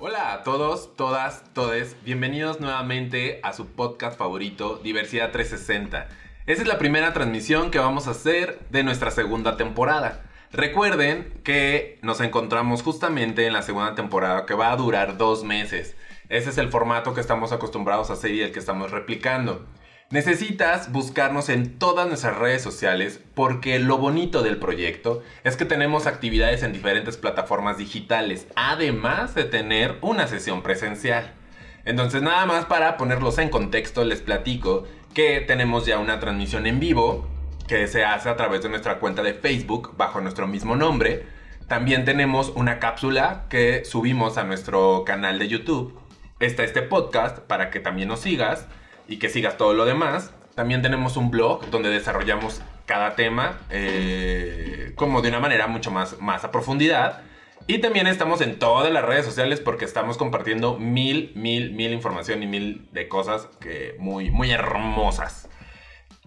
Hola a todos, todas, todes. Bienvenidos nuevamente a su podcast favorito, Diversidad 360. Esta es la primera transmisión que vamos a hacer de nuestra segunda temporada. Recuerden que nos encontramos justamente en la segunda temporada que va a durar dos meses. Ese es el formato que estamos acostumbrados a hacer y el que estamos replicando. Necesitas buscarnos en todas nuestras redes sociales porque lo bonito del proyecto es que tenemos actividades en diferentes plataformas digitales, además de tener una sesión presencial. Entonces nada más para ponerlos en contexto les platico que tenemos ya una transmisión en vivo que se hace a través de nuestra cuenta de Facebook bajo nuestro mismo nombre. También tenemos una cápsula que subimos a nuestro canal de YouTube. Está este podcast para que también nos sigas y que sigas todo lo demás. También tenemos un blog donde desarrollamos cada tema eh, como de una manera mucho más, más a profundidad. Y también estamos en todas las redes sociales porque estamos compartiendo mil, mil, mil información y mil de cosas que muy, muy hermosas.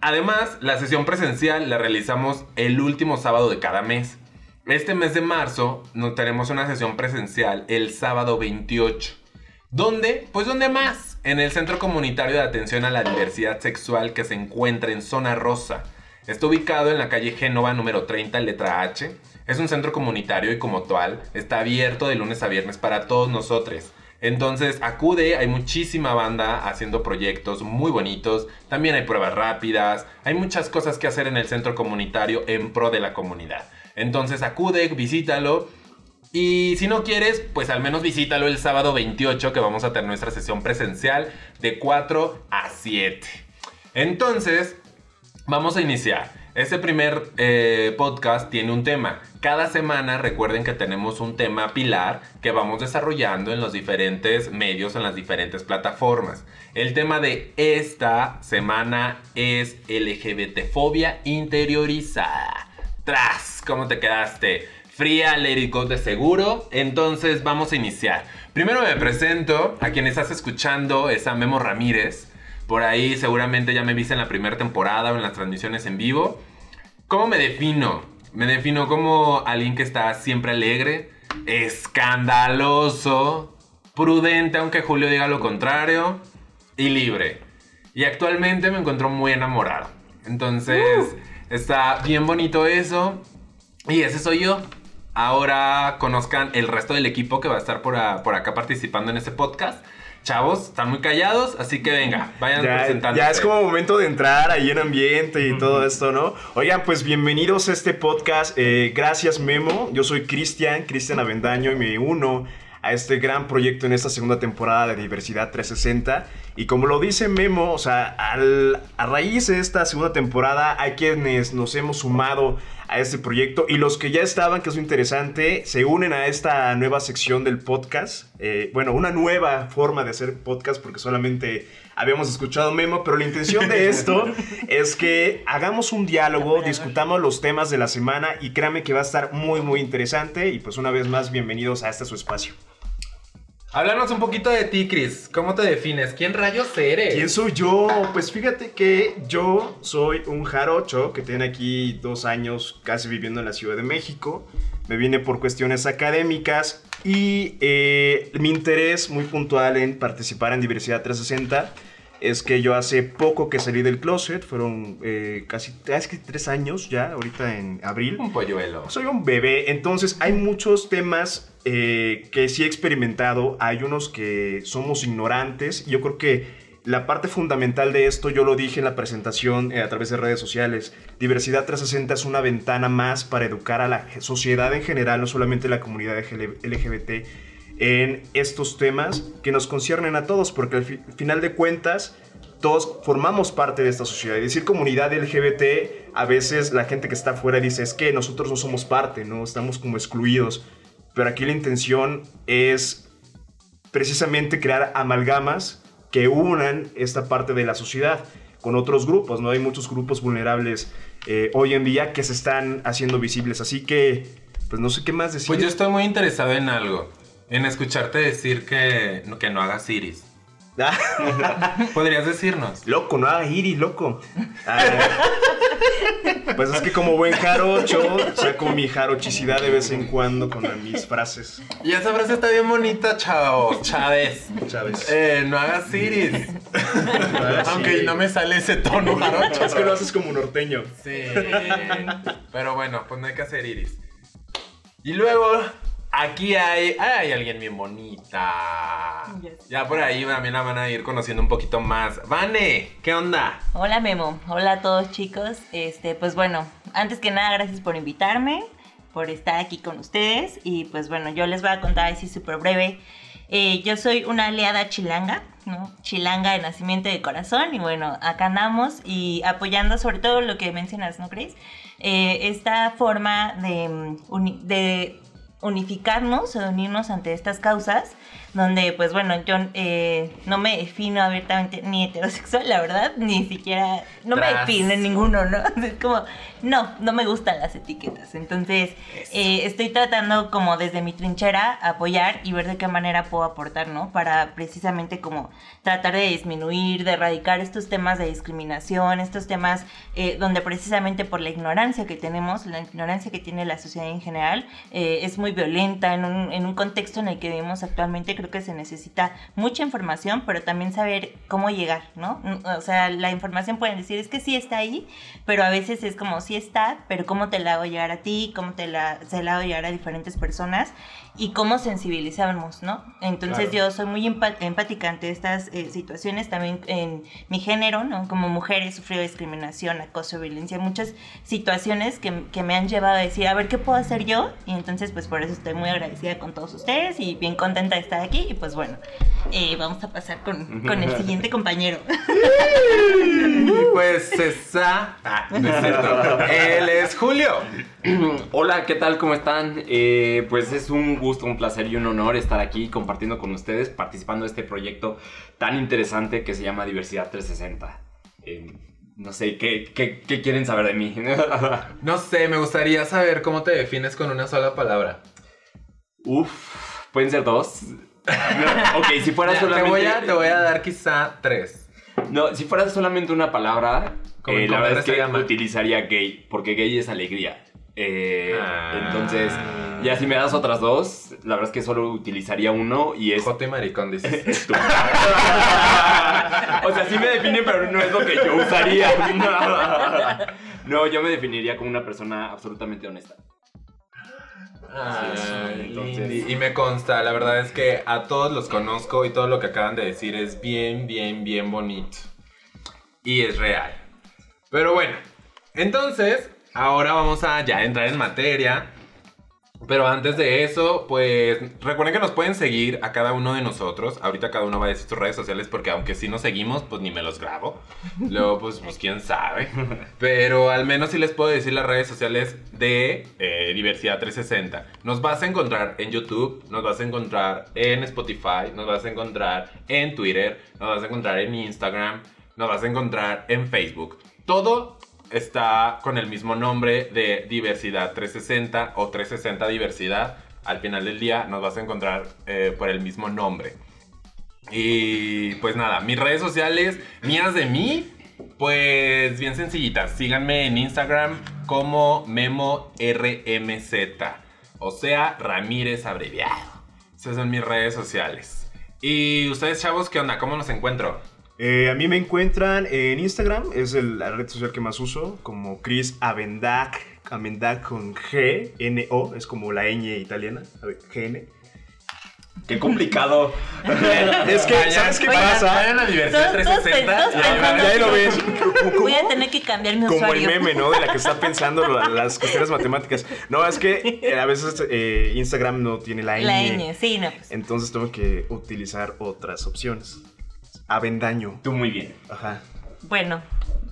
Además, la sesión presencial la realizamos el último sábado de cada mes. Este mes de marzo nos tenemos una sesión presencial el sábado 28. ¿Dónde? Pues ¿dónde más? En el Centro Comunitario de Atención a la Diversidad Sexual que se encuentra en Zona Rosa. Está ubicado en la calle Génova número 30, letra H. Es un centro comunitario y como tal está abierto de lunes a viernes para todos nosotros. Entonces acude, hay muchísima banda haciendo proyectos muy bonitos, también hay pruebas rápidas, hay muchas cosas que hacer en el centro comunitario en pro de la comunidad. Entonces acude, visítalo y si no quieres, pues al menos visítalo el sábado 28 que vamos a tener nuestra sesión presencial de 4 a 7. Entonces, vamos a iniciar. Este primer eh, podcast tiene un tema. Cada semana recuerden que tenemos un tema pilar que vamos desarrollando en los diferentes medios, en las diferentes plataformas. El tema de esta semana es LGBTfobia interiorizada. Tras, ¿cómo te quedaste? Fría, go de seguro. Entonces vamos a iniciar. Primero me presento, a quien estás escuchando es a Memo Ramírez. Por ahí seguramente ya me viste en la primera temporada o en las transmisiones en vivo. ¿Cómo me defino? Me defino como alguien que está siempre alegre, escandaloso, prudente aunque Julio diga lo contrario y libre. Y actualmente me encuentro muy enamorado. Entonces uh. está bien bonito eso. Y ese soy yo ahora conozcan el resto del equipo que va a estar por, acá participando en este podcast. Chavos, están muy callados, así que venga, vayan presentando. Ya es como momento de entrar ahí en ambiente y todo esto, ¿no? Oigan, pues bienvenidos a este podcast. Eh, gracias, Memo. Yo soy Cristian, Cristian Avendaño, y me uno a este gran proyecto en esta segunda temporada de Diversidad 360. Y como lo dice Memo, o sea, a raíz de esta segunda temporada hay quienes nos hemos sumado a este proyecto y los que ya estaban, que es lo interesante, se unen a esta nueva sección del podcast. Eh, bueno, una nueva forma de hacer podcast porque solamente habíamos escuchado Memo, pero la intención de esto es que hagamos un diálogo, discutamos los temas de la semana y créame que va a estar muy, muy interesante y pues una vez más bienvenidos a este su espacio. Háblanos un poquito de ti, Chris. ¿Cómo te defines? ¿Quién rayos eres? ¿Quién soy yo? Pues fíjate que yo soy un jarocho que tiene aquí dos años casi viviendo en la Ciudad de México. Me vine por cuestiones académicas y eh, mi interés muy puntual en participar en Diversidad 360 es que yo hace poco que salí del closet, fueron eh, casi, casi tres años ya, ahorita en abril. Un polluelo. Soy un bebé, entonces hay muchos temas eh, que sí he experimentado, hay unos que somos ignorantes, yo creo que la parte fundamental de esto, yo lo dije en la presentación eh, a través de redes sociales, Diversidad 360 es una ventana más para educar a la sociedad en general, no solamente la comunidad LGBT en estos temas que nos conciernen a todos, porque al final de cuentas todos formamos parte de esta sociedad. Y decir comunidad LGBT, a veces la gente que está afuera dice, es que nosotros no somos parte, ¿no? Estamos como excluidos. Pero aquí la intención es precisamente crear amalgamas que unan esta parte de la sociedad con otros grupos, ¿no? Hay muchos grupos vulnerables eh, hoy en día que se están haciendo visibles. Así que, pues no sé qué más decir. Pues yo estoy muy interesado en algo. En escucharte decir que, que no hagas iris. ¿Podrías decirnos? Loco, no hagas iris, loco. Pues es que como buen jarocho, saco mi jarochicidad de vez en cuando con mis frases. Y esa frase está bien bonita, chao. Chávez. Chávez. Eh, no hagas iris. Aunque no me sale ese tono jarocho. Es que lo haces como norteño. Sí. Pero bueno, pues no hay que hacer iris. Y luego, aquí hay, hay alguien bien bonita. Yes. Ya por ahí también la van a ir conociendo un poquito más. Vane, ¿qué onda? Hola Memo, hola a todos chicos. Este, pues bueno, antes que nada, gracias por invitarme, por estar aquí con ustedes. Y pues bueno, yo les voy a contar así súper breve. Eh, yo soy una aliada chilanga, ¿no? Chilanga de nacimiento y de corazón. Y bueno, acá andamos y apoyando sobre todo lo que mencionas, ¿no crees? Eh, esta forma de, mm, de unificarnos unirnos ante estas causas, donde pues bueno, yo eh, no me defino abiertamente ni heterosexual, la verdad, ni siquiera, no me defino en ninguno, ¿no? Es como, no, no me gustan las etiquetas, entonces eh, estoy tratando como desde mi trinchera apoyar y ver de qué manera puedo aportar, ¿no? Para precisamente como tratar de disminuir, de erradicar estos temas de discriminación, estos temas eh, donde precisamente por la ignorancia que tenemos, la ignorancia que tiene la sociedad en general, eh, es muy violenta en un, en un contexto en el que vivimos actualmente. Creo que se necesita mucha información, pero también saber cómo llegar, ¿no? O sea, la información pueden decir, es que sí está ahí, pero a veces es como, sí está, pero cómo te la hago llegar a ti, cómo te la, se la hago llegar a diferentes personas y cómo sensibilizamos, ¿no? Entonces Claro. yo soy muy empática ante estas eh, situaciones, también en mi género, ¿no? Como mujer he sufrido discriminación, acoso, violencia, muchas situaciones que, que me han llevado a decir, a ver, ¿qué puedo hacer yo? Y entonces, pues por eso estoy muy agradecida con todos ustedes y bien contenta de estar aquí. Y pues bueno, eh, vamos a pasar con, con el siguiente compañero. Pues esa. Ah, no es cierto. Él es Julio. Hola, ¿qué tal? ¿Cómo están? Eh, pues es un gusto, un placer y un honor estar aquí compartiendo con ustedes, participando de este proyecto tan interesante que se llama Diversidad 360. Eh, no sé, ¿qué, qué, qué quieren saber de mí? No sé, me gustaría saber cómo te defines con una sola palabra. Uf, ¿pueden ser dos? ok, si fuera Ya, te, solamente... voy a, te voy a dar quizá tres. No, si fuera solamente una palabra, eh, la verdad es que utilizaría gay, porque gay es alegría. Eh, Ah. Entonces, ya si me das otras dos, la verdad es que solo utilizaría uno y es... Jote y maricón, dices. Tú. o sea, sí me define, pero no es lo que yo usaría. No, yo me definiría como una persona absolutamente honesta. Ay, entonces- Lindy. Y me consta, la verdad es que a todos los conozco y todo lo que acaban de decir es bien, bien, bien bonito. Y es real. Pero bueno, entonces, ahora vamos a ya entrar en materia. Pero antes de eso, pues recuerden que nos pueden seguir a cada uno de nosotros. Ahorita cada uno va a decir sus redes sociales porque aunque sí nos seguimos, pues ni me los grabo. Luego, pues, pues quién sabe. Pero al menos sí les puedo decir las redes sociales de eh, Diversidad 360. Nos vas a encontrar en YouTube, nos vas a encontrar en Spotify, nos vas a encontrar en Twitter, nos vas a encontrar en Instagram, nos vas a encontrar en Facebook. Todo está con el mismo nombre de Diversidad 360 o 360 Diversidad. Al final del día nos vas a encontrar eh, por el mismo nombre. Y pues nada, mis redes sociales, mías de mí, pues bien sencillitas. Síganme en Instagram como MemoRMZ. O sea, Ramírez abreviado. Esas son mis redes sociales. Y ustedes, chavos, ¿qué onda? ¿Cómo los encuentro? Eh, a mí me encuentran en Instagram, es el- la red social que más uso, como Chris Avendac, Avendac con G, N, O, es como la ñ italiana, a ver, GN. Qué complicado. Es que, ¿sabes qué Oigan, pasa? Vayan a Diversidad Todos- todos 360. todos y ahí van lo ves. ¿Cómo? Voy a tener que cambiar mi Como el meme, ¿no? De la que está pensando la- las cuestiones matemáticas. No, es que eh, a veces eh, Instagram no tiene la ñ. La ñ, sí, no, pues. Entonces tengo que utilizar otras opciones. Avendaño. Tú muy bien. Ajá. Bueno,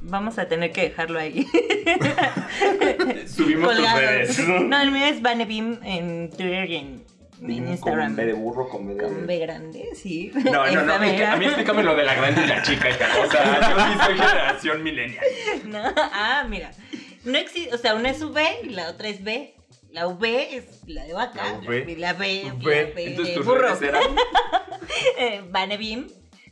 vamos a tener que dejarlo ahí. Subimos tus redes. No, el mío es Vanebim en Twitter y en, en Instagram. Con B de burro, con B de... Con B grande, sí. No, no, no, Esa es que a mí explícame lo de la grande y la chica, hija. O sea, yo sí soy generación millennial. No, ah, mira. No existe, o sea, una es V y la otra es B. La V es la de vaca. La V. Y la B es V. la B Entonces de burro. redes eran... Eh, Vanebim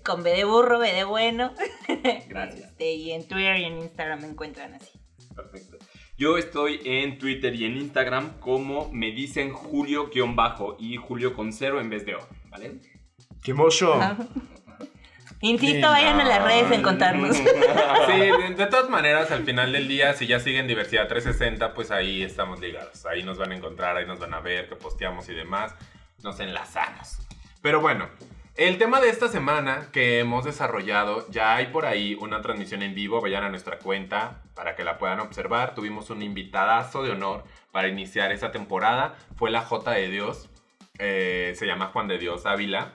con B de burro, B de bueno. Gracias. Este, y en Twitter y en Instagram me encuentran así. Perfecto. Yo estoy en Twitter y en Instagram como me dicen Julio-bajo y Julio con cero en vez de O, ¿vale? ¡Qué mocho! Insisto, vayan a las redes a encontrarnos. Sí, de, de todas maneras, al final del día, si ya siguen Diversidad 360, pues ahí estamos ligados. Ahí nos van a encontrar, ahí nos van a ver, que posteamos y demás. Nos enlazamos. Pero bueno, el tema de esta semana que hemos desarrollado, ya hay por ahí una transmisión en vivo, vayan a nuestra cuenta para que la puedan observar. Tuvimos un invitadazo de honor para iniciar esa temporada. Fue la J de Dios, eh, se llama Juan de Dios Ávila.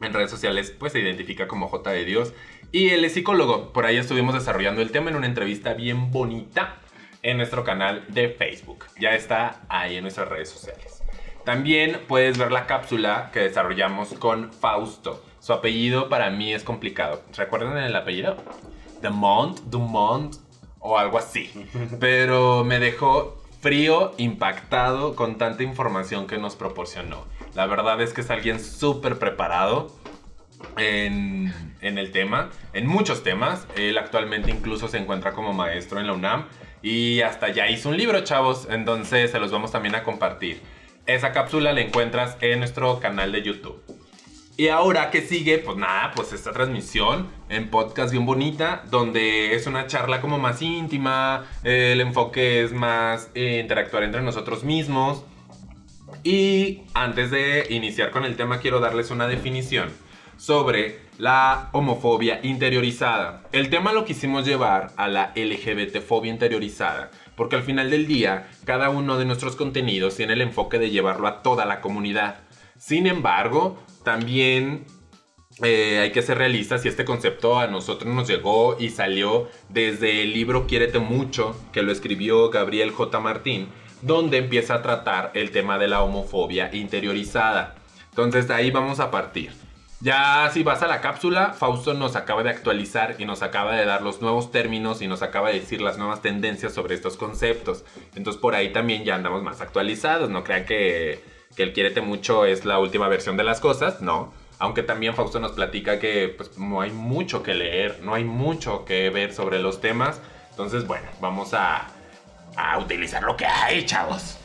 En redes sociales pues se identifica como J de Dios. Y es psicólogo. Por ahí estuvimos desarrollando el tema en una entrevista bien bonita en nuestro canal de Facebook. Ya está ahí en nuestras redes sociales. También puedes ver la cápsula que desarrollamos con Fausto. Su apellido para mí es complicado. ¿Recuerdan el apellido? Dumont, Dumont o algo así. Pero me dejó frío, impactado con tanta información que nos proporcionó. La verdad es que es alguien súper preparado en, en el tema, en muchos temas. Él actualmente incluso se encuentra como maestro en la UNAM y hasta ya hizo un libro, chavos. Entonces se los vamos también a compartir. Esa cápsula la encuentras en nuestro canal de YouTube. Y ahora que sigue, pues nada, pues esta transmisión en podcast bien bonita, donde es una charla como más íntima, el enfoque es más eh, interactuar entre nosotros mismos. Y antes de iniciar con el tema, quiero darles una definición sobre la homofobia interiorizada. El tema lo quisimos llevar a la LGBTfobia interiorizada, porque al final del día, cada uno de nuestros contenidos tiene el enfoque de llevarlo a toda la comunidad. Sin embargo, también eh, hay que ser realistas y este concepto a nosotros nos llegó y salió desde el libro Quiérete mucho, que lo escribió Gabriel J. Martín, donde empieza a tratar el tema de la homofobia interiorizada. Entonces de ahí vamos a partir. Ya si vas a la cápsula, Fausto nos acaba de actualizar y nos acaba de dar los nuevos términos y nos acaba de decir las nuevas tendencias sobre estos conceptos. Entonces por ahí también ya andamos más actualizados. No crean que, que el quiérete mucho es la última versión de las cosas, no. Aunque también Fausto nos platica que pues, no hay mucho que leer, no hay mucho que ver sobre los temas. Entonces, bueno, vamos a, a utilizar lo que hay, chavos.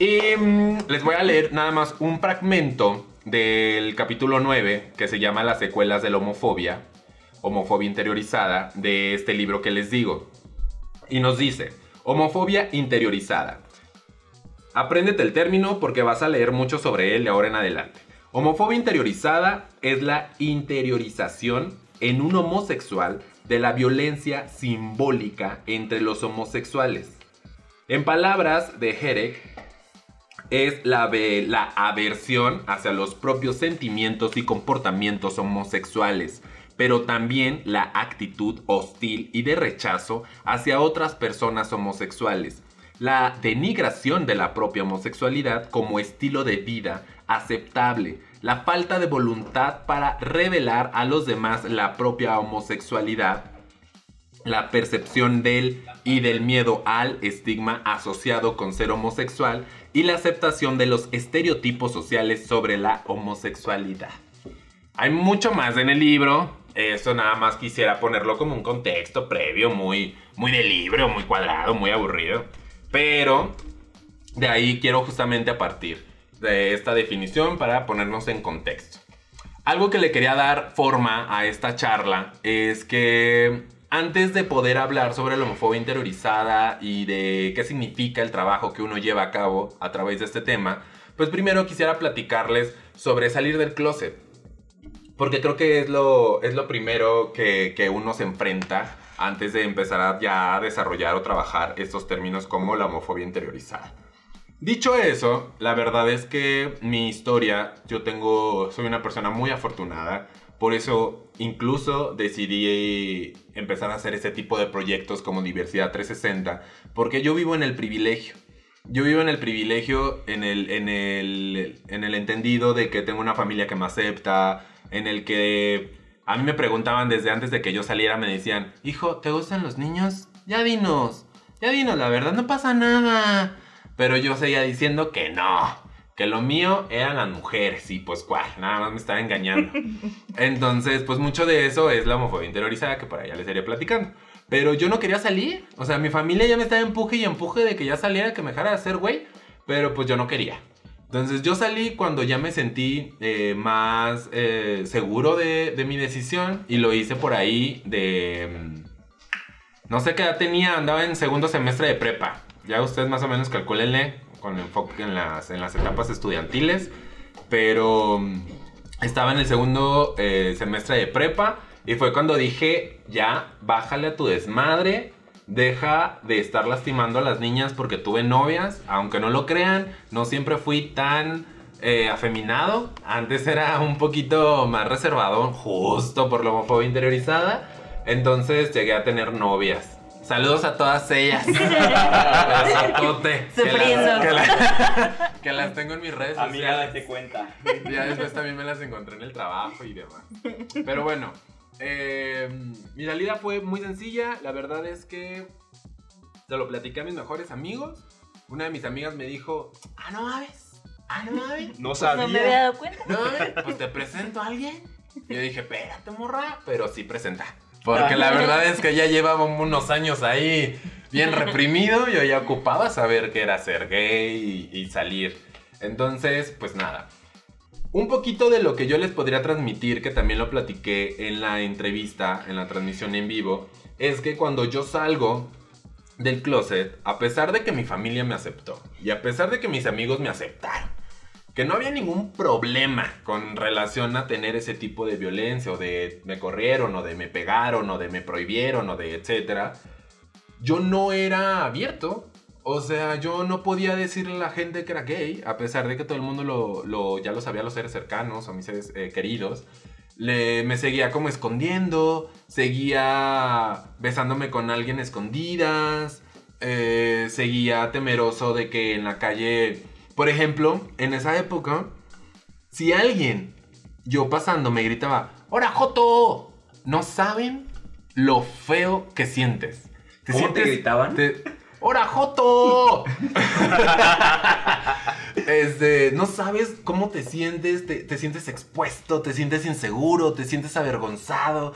Y mm, les voy a leer nada más un fragmento del capítulo 9 que se llama Las secuelas de la homofobia, homofobia interiorizada, de este libro que les digo. Y nos dice, homofobia interiorizada. Apréndete el término porque vas a leer mucho sobre él de ahora en adelante. Homofobia interiorizada es la interiorización en un homosexual de la violencia simbólica entre los homosexuales. En palabras de Herek, es la, la aversión hacia los propios sentimientos y comportamientos homosexuales, pero también la actitud hostil y de rechazo hacia otras personas homosexuales. La denigración de la propia homosexualidad como estilo de vida aceptable, la falta de voluntad para revelar a los demás la propia homosexualidad, la percepción del y del miedo al estigma asociado con ser homosexual y la aceptación de los estereotipos sociales sobre la homosexualidad. Hay mucho más en el libro, eso nada más quisiera ponerlo como un contexto previo muy muy de libro, muy cuadrado, muy aburrido, pero de ahí quiero justamente partir de esta definición para ponernos en contexto. Algo que le quería dar forma a esta charla es que antes de poder hablar sobre la homofobia interiorizada y de qué significa el trabajo que uno lleva a cabo a través de este tema, pues primero quisiera platicarles sobre salir del closet. Porque creo que es lo, es lo primero que, que uno se enfrenta antes de empezar a ya desarrollar o trabajar estos términos como la homofobia interiorizada. Dicho eso, la verdad es que mi historia, yo tengo, soy una persona muy afortunada, por eso incluso decidí empezar a hacer este tipo de proyectos como Diversidad 360, porque yo vivo en el privilegio. Yo vivo en el privilegio, en el, en el, en el entendido de que tengo una familia que me acepta, en el que a mí me preguntaban desde antes de que yo saliera, me decían, hijo, ¿te gustan los niños? Ya dinos, ya dinos, la verdad, no pasa nada. Pero yo seguía diciendo que no, que lo mío eran las mujeres y pues cuál, nada más me estaba engañando. Entonces, pues mucho de eso es la homofobia interiorizada que por allá les iré platicando. Pero yo no quería salir. O sea, mi familia ya me estaba empuje y empuje de que ya saliera, que me dejara de hacer güey. Pero pues yo no quería. Entonces yo salí cuando ya me sentí eh, más eh, seguro de, de mi decisión y lo hice por ahí de... mm, No sé qué edad tenía, andaba en segundo semestre de prepa. Ya ustedes más o menos calcúlenle con enfoque en las, en las etapas estudiantiles. Pero mm, estaba en el segundo eh, semestre de prepa y fue cuando dije, ya, bájale a tu desmadre. Deja de estar lastimando a las niñas porque tuve novias. Aunque no lo crean, no siempre fui tan eh, afeminado. Antes era un poquito más reservado, justo por la homofobia interiorizada. Entonces llegué a tener novias. Saludos a todas ellas. Las- Sufriendo. Que, la- que las tengo en mis redes Amiga, sociales. date cuenta. Ya después también me las encontré en el trabajo y demás. Pero bueno, eh, mi salida fue muy sencilla. La verdad es que se lo platiqué a mis mejores amigos. Una de mis amigas me dijo, ah, no mames, ah, no mames. No No sabía. me había dado cuenta. No, mames, pues te presento a alguien. Y yo dije, espérate, morra, pero sí presenta. Porque la verdad es que ya llevaba unos años ahí bien reprimido. Yo ya ocupaba saber qué era ser gay y, y salir. Entonces, pues nada. Un poquito de lo que yo les podría transmitir, que también lo platiqué en la entrevista, en la transmisión en vivo, es que cuando yo salgo del closet, a pesar de que mi familia me aceptó y a pesar de que mis amigos me aceptaron, que no había ningún problema con relación a tener ese tipo de violencia o de me corrieron o de me pegaron o de me prohibieron o de etcétera, yo no era abierto. O sea, yo no podía decirle a la gente que era gay, a pesar de que todo el mundo lo, ya lo sabía, los seres cercanos o mis seres eh, queridos. Le, me seguía como escondiendo, seguía besándome con alguien escondidas, eh, seguía temeroso de que en la calle, por ejemplo, en esa época, si alguien, yo pasando, me gritaba, ¡Hora, Joto! No saben lo feo que sientes. ¿Cómo te gritaban? te- ¡Hora, Joto! Este, no sabes cómo te sientes, te, te sientes expuesto, te sientes inseguro, te sientes avergonzado.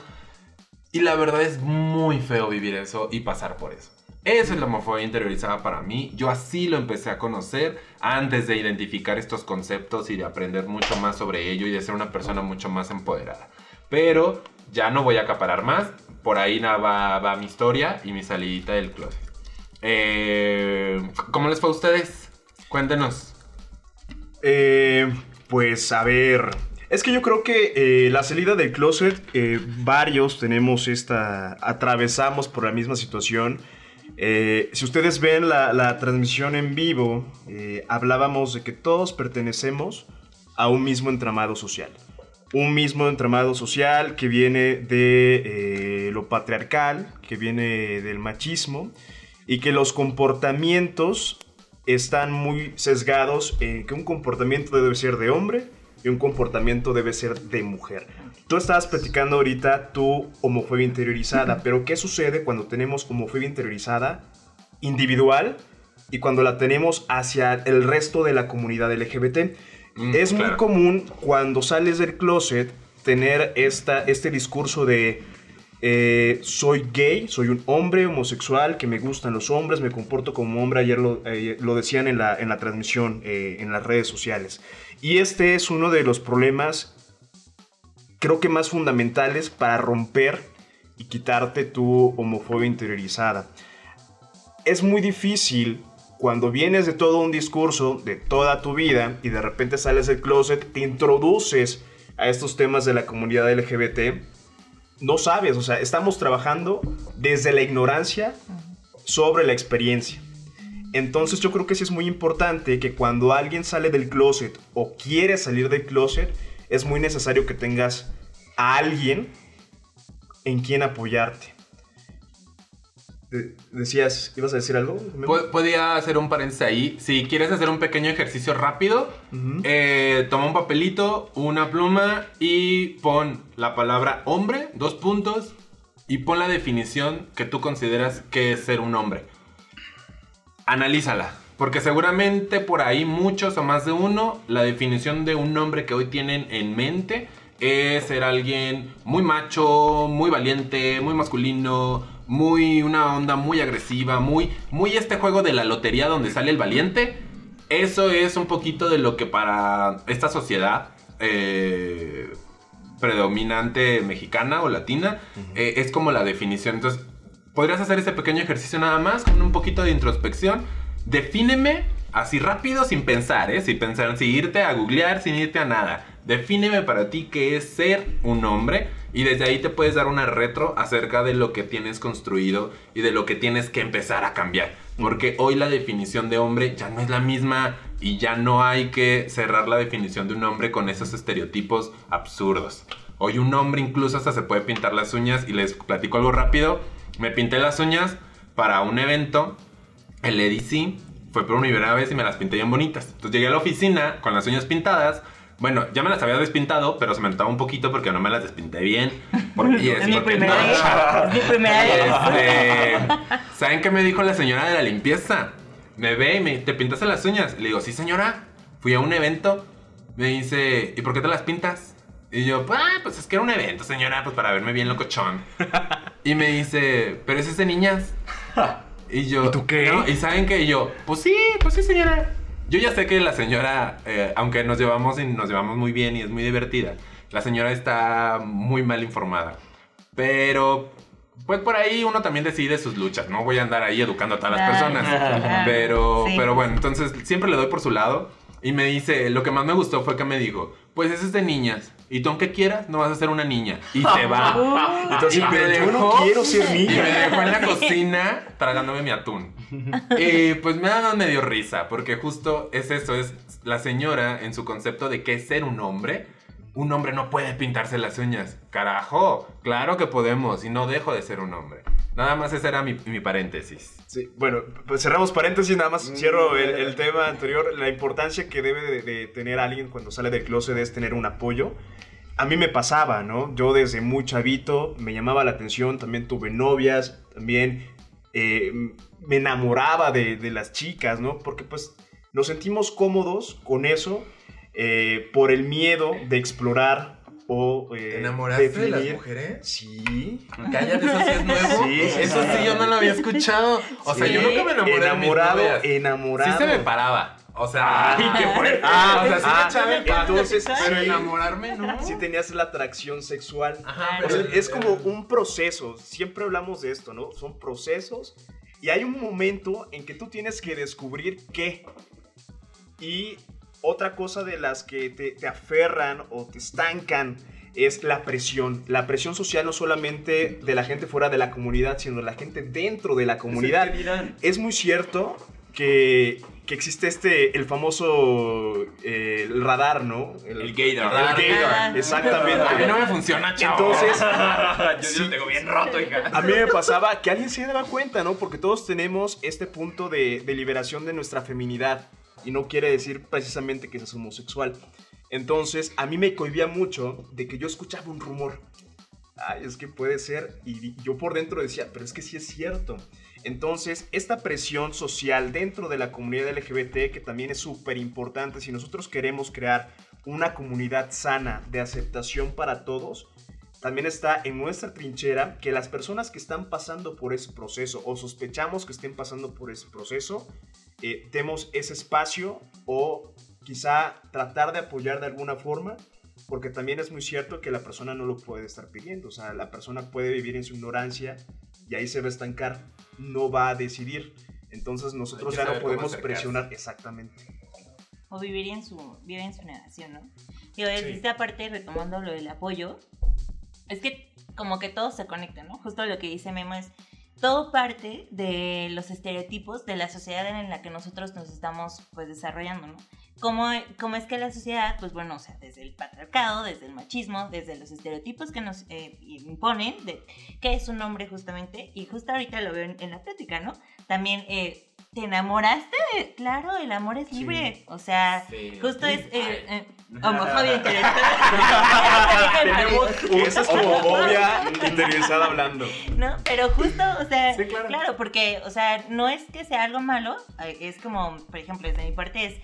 Y la verdad es muy feo vivir eso y pasar por eso. Eso es la homofobia interiorizada para mí. Yo así lo empecé a conocer antes de identificar estos conceptos y de aprender mucho más sobre ello y de ser una persona mucho más empoderada. Pero ya no voy a acaparar más. Por ahí va, va mi historia y mi salidita del closet. Eh, ¿Cómo les fue a ustedes? Cuéntenos. Eh, pues a ver. Es que yo creo que eh, la salida del closet, eh, varios tenemos esta. atravesamos por la misma situación. Eh, si ustedes ven la, transmisión en vivo, eh, hablábamos de que todos pertenecemos a un mismo entramado social. Un mismo entramado social que viene de eh, lo patriarcal, que viene del machismo, y que los comportamientos están muy sesgados en que un comportamiento debe ser de hombre y un comportamiento debe ser de mujer. Tú estabas platicando ahorita tu homofobia interiorizada, pero ¿qué sucede cuando tenemos homofobia interiorizada individual y cuando la tenemos hacia el resto de la comunidad LGBT? Mm, es muy común cuando sales del closet tener esta, este discurso de eh, soy gay, soy un hombre homosexual, que me gustan los hombres, me comporto como hombre, ayer lo, eh, lo decían en la, en la transmisión, eh, en las redes sociales. Y este es uno de los problemas, creo que más fundamentales para romper y quitarte tu homofobia interiorizada. Es muy difícil cuando vienes de todo un discurso, de toda tu vida, y de repente sales del closet, te introduces a estos temas de la comunidad LGBT, no sabes, o sea, estamos trabajando desde la ignorancia sobre la experiencia. Entonces yo creo que sí es muy importante que cuando alguien sale del closet o quiere salir del closet, es muy necesario que tengas a alguien en quien apoyarte. De- decías, ¿ibas a decir algo? Po- Podía hacer un paréntesis ahí. Si quieres hacer un pequeño ejercicio rápido, eh, toma un papelito, una pluma y pon la palabra hombre, dos puntos, y pon la definición que tú consideras que es ser un hombre. Analízala. Porque seguramente por ahí muchos o más de uno, la definición de un hombre que hoy tienen en mente es ser alguien muy macho, muy valiente, muy masculino, muy una onda muy agresiva, muy, muy este juego de la lotería donde sale el valiente. Eso es un poquito de lo que para esta sociedad eh, predominante mexicana o latina eh, es como la definición. Entonces, podrías hacer ese pequeño ejercicio nada más con un poquito de introspección. Defíneme así rápido sin pensar, ¿eh? Sin pensar, sin irte a googlear, sin irte a nada. Defíneme para ti qué es ser un hombre y desde ahí te puedes dar una retro acerca de lo que tienes construido y de lo que tienes que empezar a cambiar. Porque hoy la definición de hombre ya no es la misma y ya no hay que cerrar la definición de un hombre con esos estereotipos absurdos. Hoy un hombre incluso hasta se puede pintar las uñas y les platico algo rápido. Me pinté las uñas para un evento, el EDC, fue por primera vez y me las pinté bien bonitas. Entonces llegué a la oficina con las uñas pintadas. Bueno, ya me las había despintado, pero se me notaba un poquito porque no me las despinté bien. Porque, Es mi primera vez. Es mi primera vez. Este, ¿Saben qué me dijo la señora de la limpieza? Me ve y me ¿te pintaste las uñas? Le digo, sí señora, fui a un evento. Me dice, ¿y por qué te las pintas? Y yo, "Ah, pues es que era un evento, señora, pues para verme bien locochón. Y me dice, pero es de niñas. Y yo, ¿Y tú qué? "No", Y saben que yo, pues sí, pues sí, señora. Yo ya sé que la señora, eh, aunque nos llevamos y nos llevamos muy bien y es muy divertida, la señora está muy mal informada. Pero, pues por ahí uno también decide sus luchas. No voy a andar ahí educando a todas las personas. Pero, Sí. pero bueno, entonces siempre le doy por su lado. Y me dice, lo que más me gustó fue que me dijo, pues eso es de niñas. Y tú aunque quieras, no vas a ser una niña. Y se va. Entonces, Y me pero yo no dejó- quiero ser Y me niña. dejó en la cocina tragándome mi atún. Y pues me da medio risa, porque justo es eso, es la señora en su concepto de qué es ser un hombre. Un hombre no puede pintarse las uñas. Carajo, claro que podemos y no dejo de ser un hombre. Nada más ese era mi, mi paréntesis. Sí, bueno, pues cerramos paréntesis, nada más cierro el, el tema anterior. La importancia que debe de, de tener alguien cuando sale del closet es tener un apoyo. A mí me pasaba, ¿no? Yo desde muy chavito me llamaba la atención, también tuve novias, también eh, me enamoraba de, de las chicas, ¿no? Porque pues nos sentimos cómodos con eso eh, por el miedo de explorar o... eh, definir- mujeres? Sí. Cállate, eso sí es nuevo. Sí, sí, eso sí. sí, yo no lo había escuchado. O sea, Sí. yo nunca me enamoré enamorado, de mis enamorado. Sí se me paraba. O sea, Ay, qué fuerte. Ah, o sea, sí Ah, me echaba el entonces, pero sí. enamorarme no. Si tenías la atracción sexual. Ajá, O sea, es como un proceso. Siempre hablamos de esto, ¿no? Son procesos. Y hay un momento en que tú tienes que descubrir qué. Y otra cosa de las que te, te aferran o te estancan es la presión. La presión social no solamente de la gente fuera de la comunidad, sino de la gente dentro de la comunidad. Es muy cierto que, que existe este, el famoso eh, el radar, ¿no? El gaydar. El gaydar, Ah. exactamente. A mí no me funciona, chavo. Entonces, Yo sí lo tengo bien roto, hija. a mí me pasaba que alguien se daba cuenta, ¿no? Porque todos tenemos este punto de, de liberación de nuestra feminidad. Y no quiere decir precisamente que seas homosexual. Entonces, a mí me cohibía mucho de que yo escuchaba un rumor. Ay, es que puede ser. Y yo por dentro decía, pero es que sí es cierto. Entonces, esta presión social dentro de la comunidad LGBT, que también es súper importante, si nosotros queremos crear una comunidad sana de aceptación para todos, también está en nuestra trinchera que las personas que están pasando por ese proceso o sospechamos que estén pasando por ese proceso, eh, demos ese espacio o quizá tratar de apoyar de alguna forma, porque también es muy cierto que la persona no lo puede estar pidiendo, o sea, la persona puede vivir en su ignorancia y ahí se va a estancar, no va a decidir. Entonces nosotros ya no podemos presionar exactamente. O vivir en su, vivir en su negación, ¿no? Digo, desde esta parte, retomando lo del apoyo, es que como que todo se conecta, ¿no? Justo lo que dice Memo es, todo parte de los estereotipos de la sociedad en la que nosotros nos estamos, pues, desarrollando, ¿no? ¿Cómo, cómo es que la sociedad, pues bueno, o sea, desde el patriarcado, desde el machismo, desde los estereotipos que nos eh, imponen de qué es un hombre justamente, y justo ahorita lo veo en, en la plática, ¿no? También, eh, ¿te enamoraste? de- Claro, el amor es libre, o sea, Sí. justo es eh, homofobia Tenemos, es como obvia interesada hablando. ¿no? Pero justo, o sea, Sí, claro. claro. porque, o sea, no es que sea algo malo, eh, es como, por ejemplo, desde mi parte es,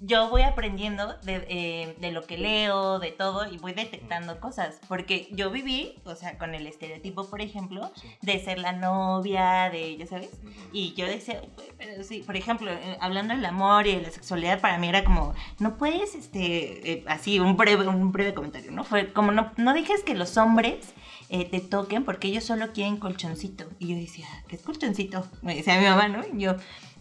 yo voy aprendiendo de, eh, de, lo que leo, de todo, y voy detectando cosas. Porque yo viví, o sea, con el estereotipo, por ejemplo, de ser la novia, de, ya sabes, y yo decía, pero sí, por ejemplo, eh, hablando del amor y de la sexualidad, para mí era como, no puedes, este, eh, así, un breve, un breve comentario, ¿no? Fue como, no, no dejes que los hombres te toquen porque ellos solo quieren colchoncito. Y yo decía, ¿qué es colchoncito? Me decía mi mamá, ¿no? Y yo,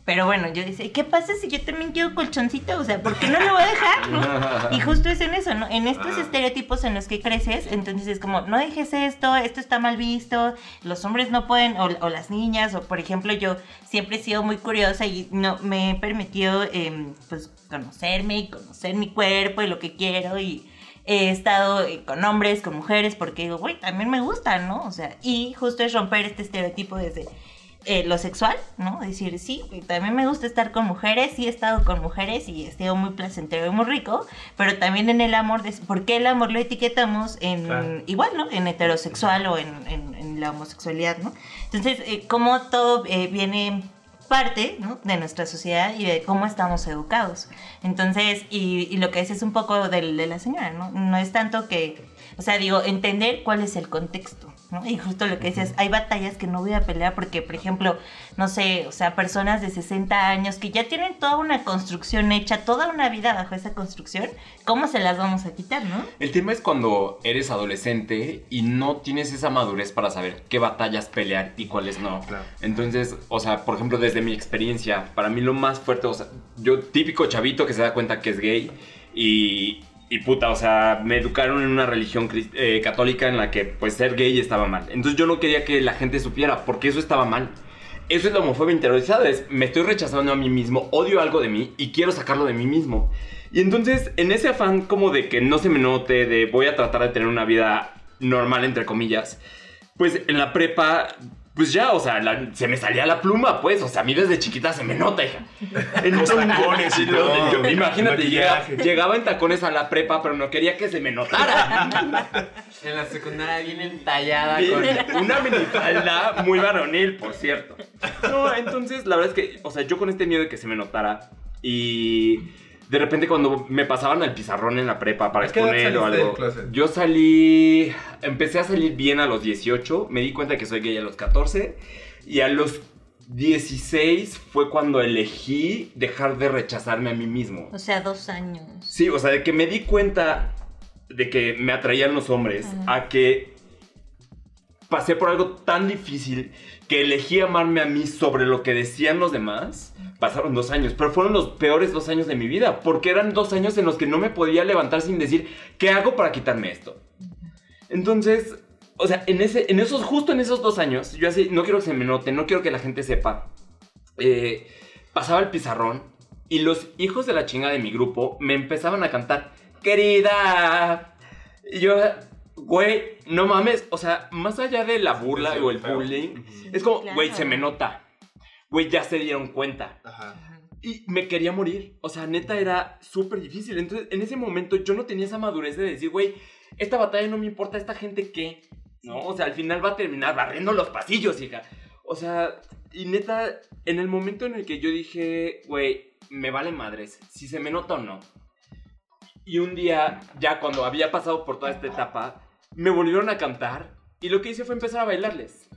pero bueno, yo decía, ¿qué pasa si yo también quiero colchoncito? O sea, ¿por qué no lo voy a dejar? Y justo es en eso, ¿no? En estos ah. estereotipos en los que creces, entonces es como, no dejes esto, esto está mal visto, los hombres no pueden, o, las niñas, o por ejemplo, yo siempre he sido muy curiosa y no me he permitido, em, pues, conocerme y conocer mi cuerpo y lo que quiero y he estado eh, con hombres, con mujeres, porque digo, güey, también me gustan, ¿no? O sea, y justo es romper este estereotipo desde eh, lo sexual, ¿no? Decir, sí, también me gusta estar con mujeres, sí he estado con mujeres y he sido muy placentero y muy rico, pero también en el amor, de, ¿por qué el amor lo etiquetamos en igual, ¿no? En heterosexual o en, en, la homosexualidad, ¿no? Entonces, eh, cómo todo eh, viene parte ¿no? de nuestra sociedad y de cómo estamos educados. Entonces, y, y lo que es es un poco de, de la señora, ¿no? No es tanto que, o sea, digo, entender cuál es el contexto, y justo lo que decías, hay batallas que no voy a pelear porque, por ejemplo, no sé, o sea, personas de 60 años que ya tienen toda una construcción hecha, toda una vida bajo esa construcción, ¿cómo se las vamos a quitar, no? El tema es cuando eres adolescente y no tienes esa madurez para saber qué batallas pelear y cuáles no. Entonces, o sea, por ejemplo, desde mi experiencia, para mí lo más fuerte, o sea, yo típico chavito que se da cuenta que es gay y, y puta, o sea, me educaron en una religión eh, católica en la que pues ser gay estaba mal. Entonces yo no quería que la gente supiera porque eso estaba mal. Eso es la homofobia interiorizada, es me estoy rechazando a mí mismo, odio algo de mí y quiero sacarlo de mí mismo. Y entonces en ese afán como de que no se me note, de voy a tratar de tener una vida normal entre comillas, pues en la prepa pues ya, o sea, se me salía la pluma, pues. O sea, a mí desde chiquita se me nota, hija. En los tacones y todo. imagínate, llegaba, en tacones a la prepa, pero no quería que se me notara. en la secundaria bien entallada con... Una minifalda muy varonil, por cierto. No, entonces, la verdad es que, o sea, yo con este miedo de que se me notara y de repente cuando me pasaban al pizarrón en la prepa para exponer o algo, yo salí, empecé a salir bien a los 18, me di cuenta que soy gay a los 14 y a los 16 fue cuando elegí dejar de rechazarme a mí mismo. O sea, dos años. Sí, o sea, de que me di cuenta de que me atraían los hombres, a que pasé por algo tan difícil que elegí amarme a mí sobre lo que decían los demás pasaron dos años, pero fueron los peores dos años de mi vida, porque eran dos años en los que no me podía levantar sin decir, ¿qué hago para quitarme esto? Entonces, o sea, en, ese, en esos, justo en esos dos años, yo así, no quiero que se me note, no quiero que la gente sepa, eh, pasaba el pizarrón y los hijos de la chinga de mi grupo me empezaban a cantar, querida. Y yo, güey, no mames, o sea, más allá de la burla o el bullying, es como, güey, se me nota güey, ya se dieron cuenta. Y me quería morir. O sea, neta era súper difícil. Entonces, en ese momento yo no tenía esa madurez de decir, güey, esta batalla no me importa, esta gente qué. ¿No? O sea, al final va a terminar barriendo los pasillos, hija. O sea, y neta, en el momento en el que yo dije, güey, me vale madres, si se me nota o no. Y un día, ya cuando había pasado por toda esta etapa, me volvieron a cantar y lo que hice fue empezar a bailarles.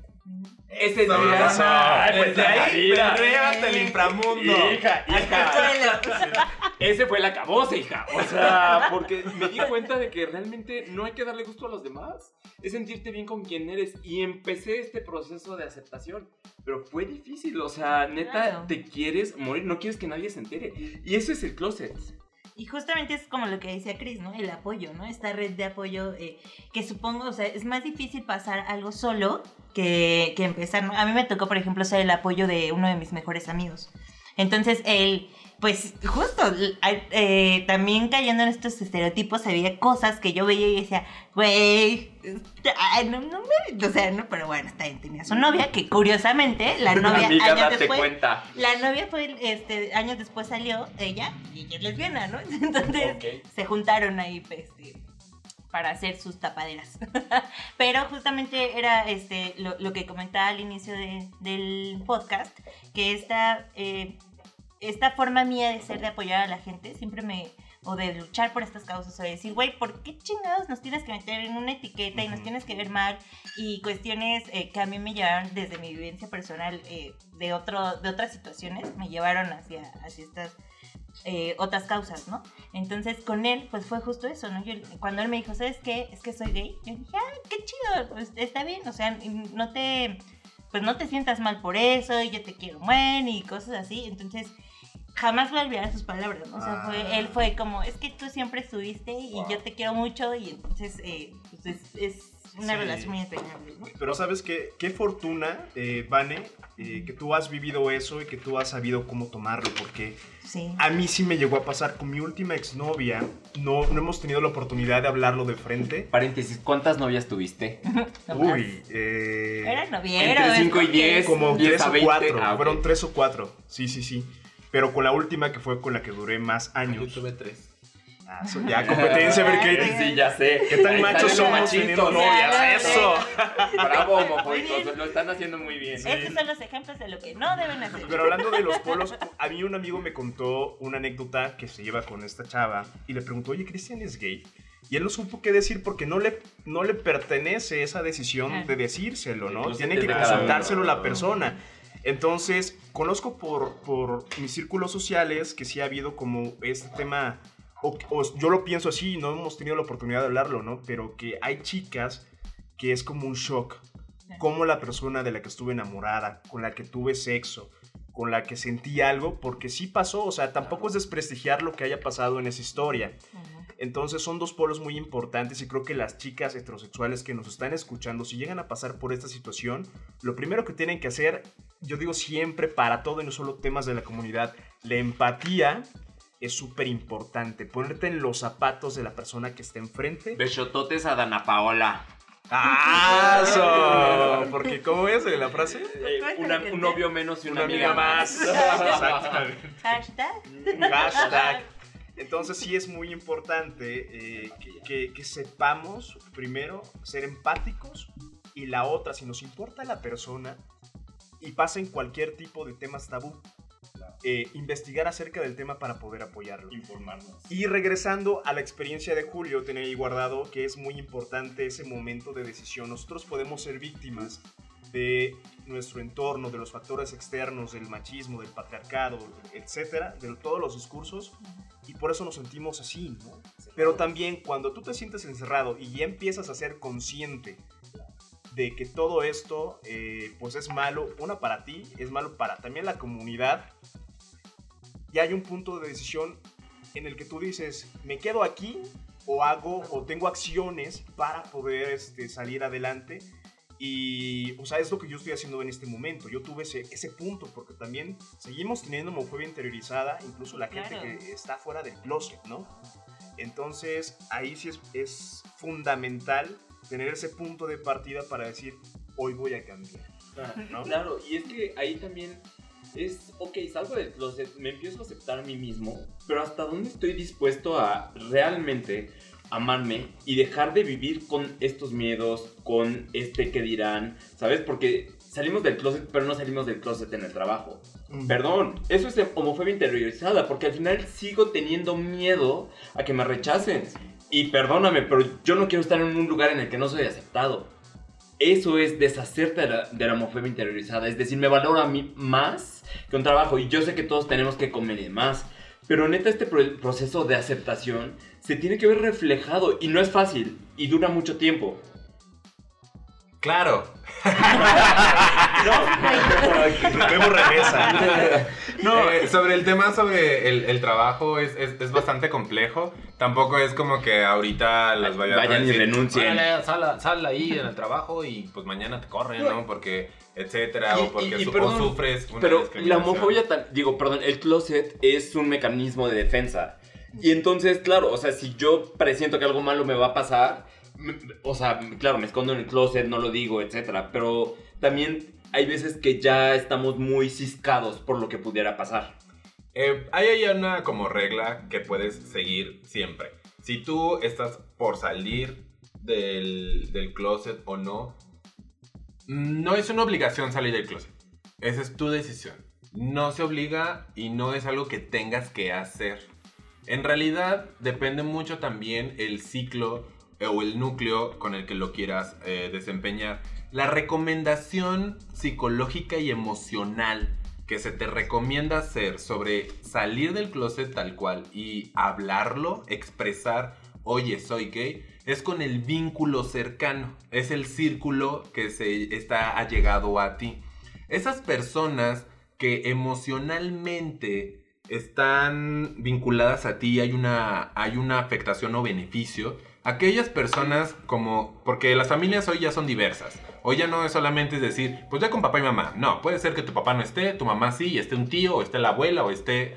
Ese no, día. No, desde ahí hasta el inframundo. Hija, hija. Ese fue el acabose, hija. O sea, porque me di cuenta de que realmente no hay que darle gusto a los demás. Es sentirte bien con quien eres. Y empecé este proceso de aceptación. Pero fue difícil. O sea, neta, te quieres morir. No quieres que nadie se entere. Y eso es el closet. Y justamente es como lo que decía Chris, ¿no? El apoyo, ¿no? Esta red de apoyo eh, que supongo, o sea, es más difícil pasar algo solo que, que empezar. ¿no? A mí me tocó, por ejemplo, ser el apoyo de uno de mis mejores amigos. Entonces, él pues justo, eh, también cayendo en estos estereotipos, había cosas que yo veía y decía, güey, no, no me, o sea, no, pero bueno, está bien, tenía su novia, que curiosamente, la novia, años después, la novia fue, este, años después salió ella, y ella es lesbiana, ¿no? Entonces, se juntaron ahí, pues, para hacer sus tapaderas. Pero justamente era este lo, que comentaba al inicio del podcast, que esta eh, esta forma mía de ser, de apoyar a la gente, siempre me, o de luchar por estas causas, o de decir, güey, ¿por qué chingados nos tienes que meter en una etiqueta y nos tienes que ver mal? Y cuestiones eh, que a mí me llevaron desde mi vivencia personal eh, de, otro, de otras situaciones, me llevaron hacia, hacia estas eh, otras causas, ¿no? Entonces con él, pues fue justo eso, ¿no? Yo, cuando él me dijo, ¿sabes qué? Es que soy gay, yo dije, ah, qué chido, pues está bien, o sea, no te, pues no te sientas mal por eso, y yo te quiero buen y cosas así, entonces jamás voy a olvidar sus palabras, ¿no? O sea, fue, Ah. él fue como, es que tú siempre estuviste y yo te quiero mucho y entonces eh, pues es, es una Sí. relación muy entrañable, ¿no? Pero sabes qué, qué fortuna, eh, Vane, eh, que tú has vivido eso y que tú has sabido cómo tomarlo, porque Sí. a mí sí me llegó a pasar con mi última exnovia, no, no hemos tenido la oportunidad de hablarlo de frente. Paréntesis, ¿cuántas novias tuviste? No. Uy, eh, Era noviero. Entre es 5 y porque- 10. como 10 tres a o 20. cuatro, Ah, ok. fueron tres o cuatro, sí, sí, sí. Pero con la última que fue con la que duré más Yo años. tuve tres. Ah, so- ya competencia, qué, Sí, ya sé. qué tan machos somos teniendo machitos. novias. Ya, ¡Eso! Bravo, homofóbicos. Lo están haciendo muy bien. Estos son los ejemplos de lo que no deben hacer. Pero hablando de los polos, a mí un amigo me contó una anécdota que se lleva con esta chava y le preguntó, oye, ¿Cristian es gay? Y él no supo qué decir porque no le, no le pertenece esa decisión de decírselo, ¿no? Incluso Tiene que consultárselo la persona. Entonces, conozco por, por mis círculos sociales que sí ha habido como este tema, o, o yo lo pienso así, no hemos tenido la oportunidad de hablarlo, ¿no? Pero que hay chicas que es como un shock, como la persona de la que estuve enamorada, con la que tuve sexo, con la que sentí algo, porque sí pasó, o sea, tampoco es desprestigiar lo que haya pasado en esa historia. Entonces son dos polos muy importantes y creo que las chicas heterosexuales que nos están escuchando, si llegan a pasar por esta situación, lo primero que tienen que hacer, yo digo siempre para todo y no solo temas de la comunidad, la empatía es súper importante. Ponerte en los zapatos de la persona que está enfrente. Besototes a Dana Paola. ¡Ah! so! Porque, ¿cómo es la frase? Eh, una- un novio menos y una, Una amiga más. Exactamente. Hashtag. Hashtag. Entonces sí es muy importante eh, que, que- que sepamos, primero, ser empáticos y la otra, si nos importa la persona y pasa en cualquier tipo de temas tabú, eh, investigar acerca del tema para poder apoyarlo. Informarnos. Y regresando a la experiencia de Julio, tenía ahí guardado que es muy importante ese momento de decisión. Nosotros podemos ser víctimas de nuestro entorno, de los factores externos, del machismo, del patriarcado, etcétera, de todos los discursos, y por eso nos sentimos así, ¿no? Pero también cuando tú te sientes encerrado y ya empiezas a ser consciente de que todo esto, eh, pues es malo, una para ti, es malo para también la comunidad, y hay un punto de decisión en el que tú dices, me quedo aquí o hago o tengo acciones para poder este, salir adelante. Y, o sea, es lo que yo estoy haciendo en este momento. Yo tuve ese, ese punto porque también seguimos teniendo homofobia interiorizada, incluso la gente Claro. que está fuera del closet, ¿no? Entonces, ahí sí es, es fundamental tener ese punto de partida para decir, hoy voy a cambiar. ¿no? Claro, y es que ahí también es, ok, salgo del closet, me empiezo a aceptar a mí mismo, pero hasta dónde estoy dispuesto a realmente amarme y dejar de vivir con estos miedos, con este que dirán, ¿sabes? Porque salimos del closet, pero no salimos del closet en el trabajo. Perdón, eso es homofobia interiorizada, porque al final sigo teniendo miedo a que me rechacen. Y perdóname, pero yo no quiero estar en un lugar en el que no soy aceptado. Eso es deshacerte de la, de la homofobia interiorizada, es decir, me valoro a mí más que un trabajo. Y yo sé que todos tenemos que comer y demás. Pero neta, este pro- proceso de aceptación se tiene que ver reflejado y no es fácil y dura mucho tiempo. Claro. Vemos remesa. No, eh, sobre el tema sobre el, el trabajo es, es, es bastante complejo. Tampoco es como que ahorita las vayan, Vayan a y decir, renuncien. "Órale, sal, sal ahí en el trabajo y pues mañana te corren, ¿no? Porque, etcétera, Y- o porque y- y su- perdón, o sufres una Pero la homofobia, digo, perdón, el closet es un mecanismo de defensa. Y entonces, claro, o sea, si yo presiento que algo malo me va a pasar, o sea, claro, me escondo en el closet, no lo digo, etcétera. Pero también hay veces que ya estamos muy ciscados por lo que pudiera pasar. Eh, hay una como regla que puedes seguir siempre. Si tú estás por salir del, del closet o no, no es una obligación salir del closet. Esa es tu decisión. no se obliga y no es algo que tengas que hacer. En realidad depende mucho también el ciclo o el núcleo con el que lo quieras eh, desempeñar. La recomendación psicológica y emocional que se te recomienda hacer sobre salir del closet tal cual y hablarlo, expresar, oye, soy gay, es con el vínculo cercano, es el círculo que se está allegado a ti. Esas personas que emocionalmente están vinculadas a ti, hay una, hay una afectación o beneficio, aquellas personas como, porque las familias hoy ya son diversas, hoy ya no es solamente decir, pues ya con papá y mamá, no, puede ser que tu papá no esté, tu mamá sí, y esté un tío, o esté la abuela, o esté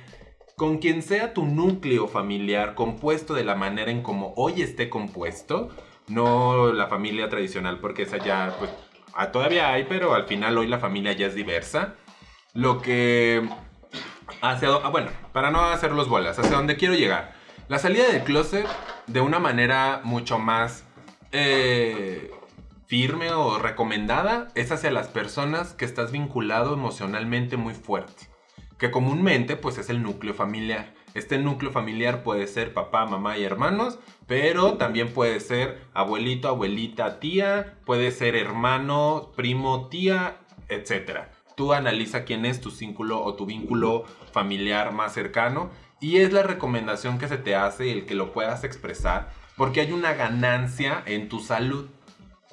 con quien sea tu núcleo familiar compuesto de la manera en como hoy esté compuesto, no la familia tradicional, porque esa ya, pues, ah, todavía hay, pero al final hoy la familia ya es diversa. Lo que hacia, ah, bueno, para no hacer los bolas, hacia dónde quiero llegar. La salida del closet de una manera mucho más eh, firme o recomendada es hacia las personas que estás vinculado emocionalmente muy fuerte que comúnmente pues es el núcleo familiar. Este núcleo familiar puede ser papá, mamá y hermanos, pero también puede ser abuelito, abuelita, tía, puede ser hermano, primo, tía, etc. Tú analiza quién es tu vínculo o tu vínculo familiar más cercano y es la recomendación que se te hace el que lo puedas expresar porque hay una ganancia en tu salud.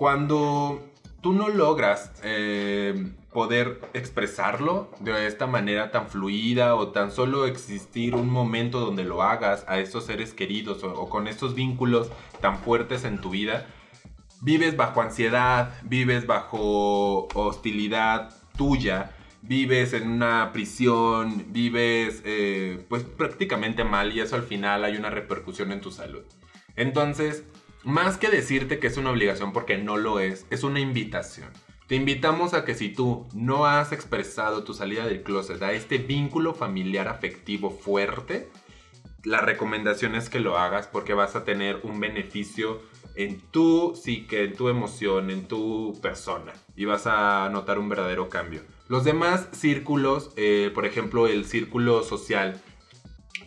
Cuando tú no logras eh, poder expresarlo de esta manera tan fluida o tan solo existir un momento donde lo hagas a estos seres queridos o, con estos vínculos tan fuertes en tu vida, vives bajo ansiedad, vives bajo hostilidad tuya, vives en una prisión, vives eh, pues prácticamente mal y eso al final hay una repercusión en tu salud. Entonces, más que decirte que es una obligación porque no lo es, es una invitación. Te invitamos a que si tú no has expresado tu salida del closet a este vínculo familiar afectivo fuerte, la recomendación es que lo hagas porque vas a tener un beneficio en tu psique, en tu emoción, en tu persona y vas a notar un verdadero cambio. Los demás círculos, eh, por ejemplo el círculo social,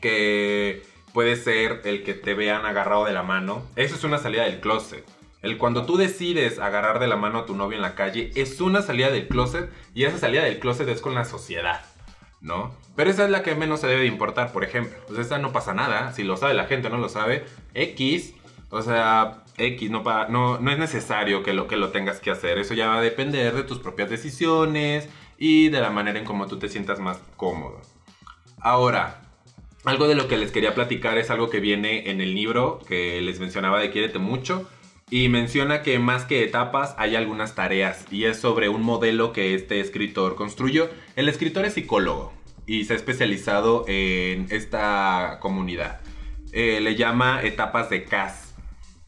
que puede ser el que te vean agarrado de la mano, eso es una salida del closet. El cuando tú decides agarrar de la mano a tu novio en la calle es una salida del closet y esa salida del closet es con la sociedad, ¿no? Pero esa es la que menos se debe de importar, por ejemplo. Pues esa no pasa nada, si lo sabe la gente no lo sabe. X, o sea, X, no, no, no es necesario que lo, que lo tengas que hacer. Eso ya va a depender de tus propias decisiones y de la manera en cómo tú te sientas más cómodo. Ahora, algo de lo que les quería platicar es algo que viene en el libro que les mencionaba de Quiérete mucho y menciona que más que etapas hay algunas tareas y es sobre un modelo que este escritor construyó. El escritor es psicólogo y se ha especializado en esta comunidad. Eh, le llama etapas de CAS.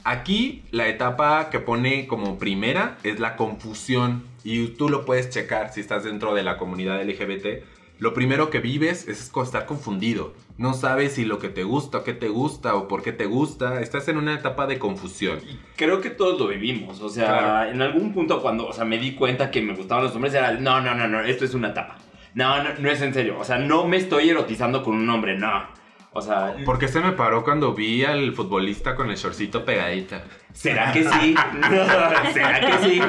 Aquí la etapa que pone como primera es la confusión y tú lo puedes checar si estás dentro de la comunidad LGBT lo primero que vives es estar confundido. No sabes si lo que te gusta, qué te gusta o por qué te gusta. Estás en una etapa de confusión. creo que todos lo vivimos. O sea, en algún punto cuando o sea, me di cuenta que me gustaban los hombres era, no, no, no, no, esto es una etapa. No, no, no es en serio. O sea, no me estoy erotizando con un hombre, no. O sea... ¿Por qué se me paró cuando vi al futbolista con el shortcito pegadita? ¿Será que sí? ¿Será que sí?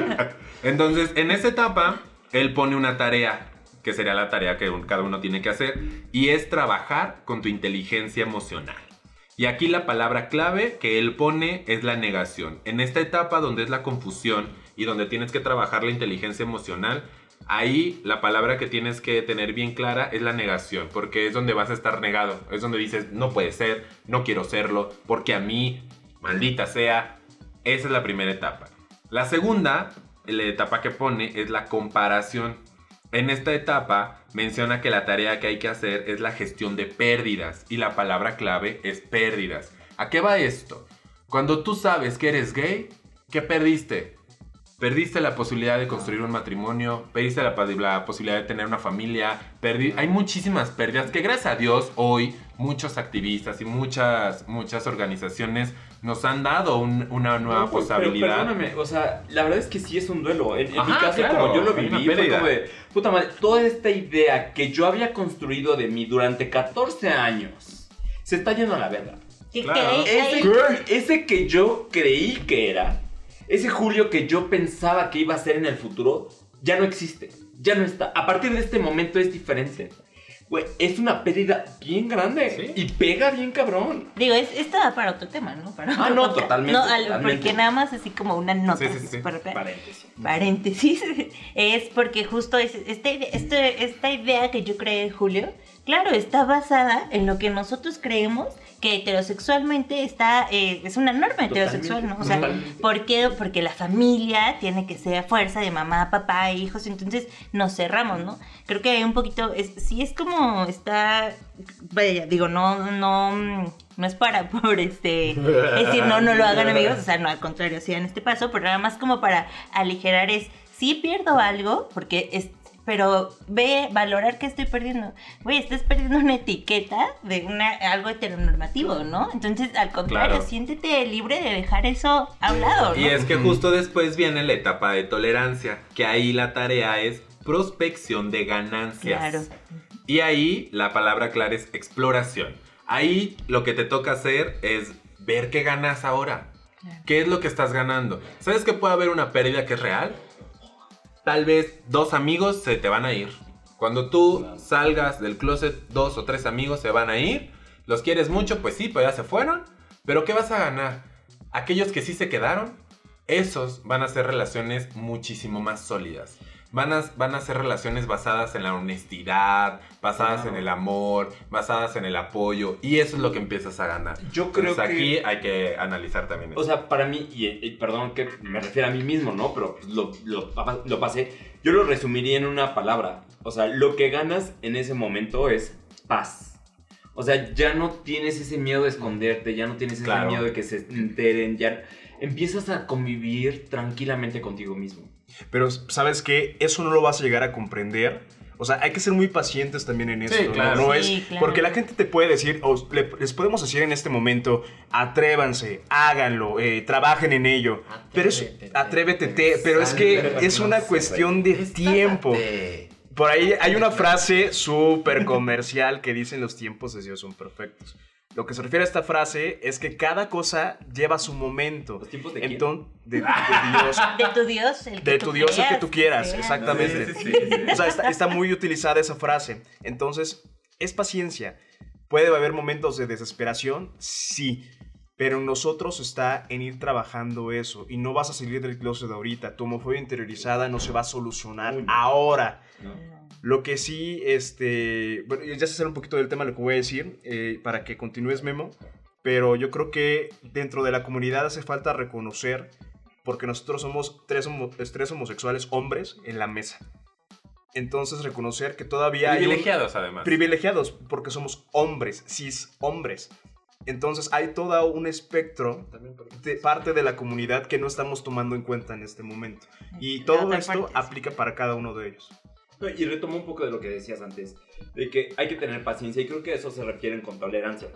Entonces, en esa etapa, él pone una tarea que sería la tarea que cada uno tiene que hacer, y es trabajar con tu inteligencia emocional. Y aquí la palabra clave que él pone es la negación. En esta etapa donde es la confusión y donde tienes que trabajar la inteligencia emocional, ahí la palabra que tienes que tener bien clara es la negación, porque es donde vas a estar negado, es donde dices, no puede ser, no quiero serlo, porque a mí, maldita sea, esa es la primera etapa. La segunda, la etapa que pone es la comparación. En esta etapa menciona que la tarea que hay que hacer es la gestión de pérdidas y la palabra clave es pérdidas. ¿A qué va esto? Cuando tú sabes que eres gay, ¿qué perdiste? Perdiste la posibilidad de construir un matrimonio, perdiste la, posibilidad de tener una familia, hay muchísimas pérdidas que gracias a Dios hoy muchos activistas y muchas, muchas organizaciones nos han dado un- una nueva No, pues, pero posibilidad. perdóname, o sea, la verdad es que sí es un duelo. En, en mi caso, claro, como yo lo viví, fue como de, puta madre, toda esta idea que yo había construido de mí durante 14 años se está yendo a la verga. Claro. Ese, ese que yo creí que era, ese Julio que yo pensaba que iba a ser en el futuro, ya no existe. Ya no está. A partir de este momento es diferente. Güey, es una pérdida bien grande. Sí. Y pega bien cabrón. Digo, es, esto da para otro tema, ¿no? Para Ah, no, totalmente, No, al- totalmente. porque nada más así como una nota. Sí, sí, rápida. Paréntesis. paréntesis, es porque justo es, este, este- esta idea que yo creé, Julio, claro, está basada en lo que nosotros creemos que heterosexualmente está, eh, es una norma heterosexual, ¿no? O sea. ¿por qué? Porque la familia tiene que ser a fuerza de mamá, papá e hijos, entonces nos cerramos, ¿no? Creo que hay un poquito, es, sí es como está, vaya, digo, no, no, no es para por este, es decir, no, no lo hagan amigos, o sea, no, al contrario, sigan este paso, pero nada más como para aligerar es, sí pierdo algo, porque es, pero ve, valorar que estoy perdiendo. Güey, estás perdiendo una etiqueta de una, algo heteronormativo, ¿no? Entonces, al contrario, Claro. siéntete libre de dejar eso a un lado, ¿no? Y es que justo después viene la etapa de tolerancia, que ahí la tarea es prospección de ganancias. Claro. Y ahí la palabra clara es exploración. Ahí lo que te toca hacer es ver qué ganas ahora. Claro. ¿Qué es lo que estás ganando? ¿Sabes que puede haber una pérdida que es real? Tal vez dos amigos se te van a ir. Cuando tú salgas del closet, dos o tres amigos se van a ir. Los quieres mucho, pues sí, pues ya se fueron. Pero ¿qué vas a ganar? Aquellos que sí se quedaron, esos van a ser relaciones muchísimo más sólidas. Van a, van a ser relaciones basadas en la honestidad, basadas en el amor, basadas en el apoyo. Y eso es lo que empiezas a ganar. Yo creo Entonces, que- aquí hay que analizar también eso. O sea, para mí, y, y perdón que me refiero a mí mismo, ¿no? Pero pues, lo, lo, lo pasé. Yo lo resumiría en una palabra. O sea, lo que ganas en ese momento es paz. O sea, ya no tienes ese miedo de esconderte, ya no tienes ese Claro. miedo de que se enteren, ya empiezas a convivir tranquilamente contigo mismo. Pero, ¿sabes qué? Eso no lo vas a llegar a comprender. O sea, hay que ser muy pacientes también en esto. ¿no? claro. No Sí, es claro. porque la gente te puede decir, o le- les podemos decir en este momento, atrévanse, háganlo, eh, trabajen en ello. Pero es, Atrévete, atrévete, te- pero es que es una cuestión de tiempo. Por ahí hay una frase súper comercial que dice los tiempos de Dios son perfectos. Lo que se refiere a esta frase es que cada cosa lleva su momento. ¿Los tiempos de quién? Entonces, de, de Dios. De tu Dios, el que De tú tu Dios el que tú quieras, exactamente. Sí, sí, sí, sí. O sea, está, está muy utilizada esa frase. Entonces, es paciencia. ¿Puede haber momentos de desesperación? Sí. Pero en nosotros está en ir trabajando eso. Y no vas a salir del closet ahorita. Tu homofobia interiorizada no se va a solucionar Uy, no. ahora. ¿no? Lo que sí, este. Bueno, ya se sale un poquito del tema lo que voy a decir. eh, para que continúes, Memo. Pero yo creo que dentro de la comunidad hace falta reconocer. Porque nosotros somos tres, homo- tres homosexuales hombres en la mesa. Entonces, reconocer que todavía hay. un- Privilegiados, además. privilegiados porque somos hombres, cis hombres. Entonces hay todo un espectro de parte de la comunidad que no estamos tomando en cuenta en este momento. Y todo esto aplica para cada uno de ellos. Y retomo un poco de lo que decías antes, de que hay que tener paciencia y creo que eso se refiere con tolerancia.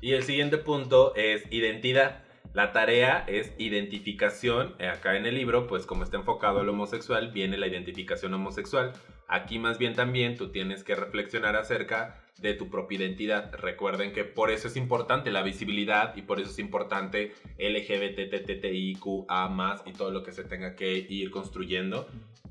Y el siguiente punto es identidad. La tarea es identificación. Eh, Acá en el libro, pues como está enfocado al homosexual, viene la identificación homosexual. Aquí más bien también tú tienes que reflexionar acerca de tu propia identidad. Recuerden que por eso es importante la visibilidad y por eso es importante LGBTTTIQA y todo lo que se tenga que ir construyendo.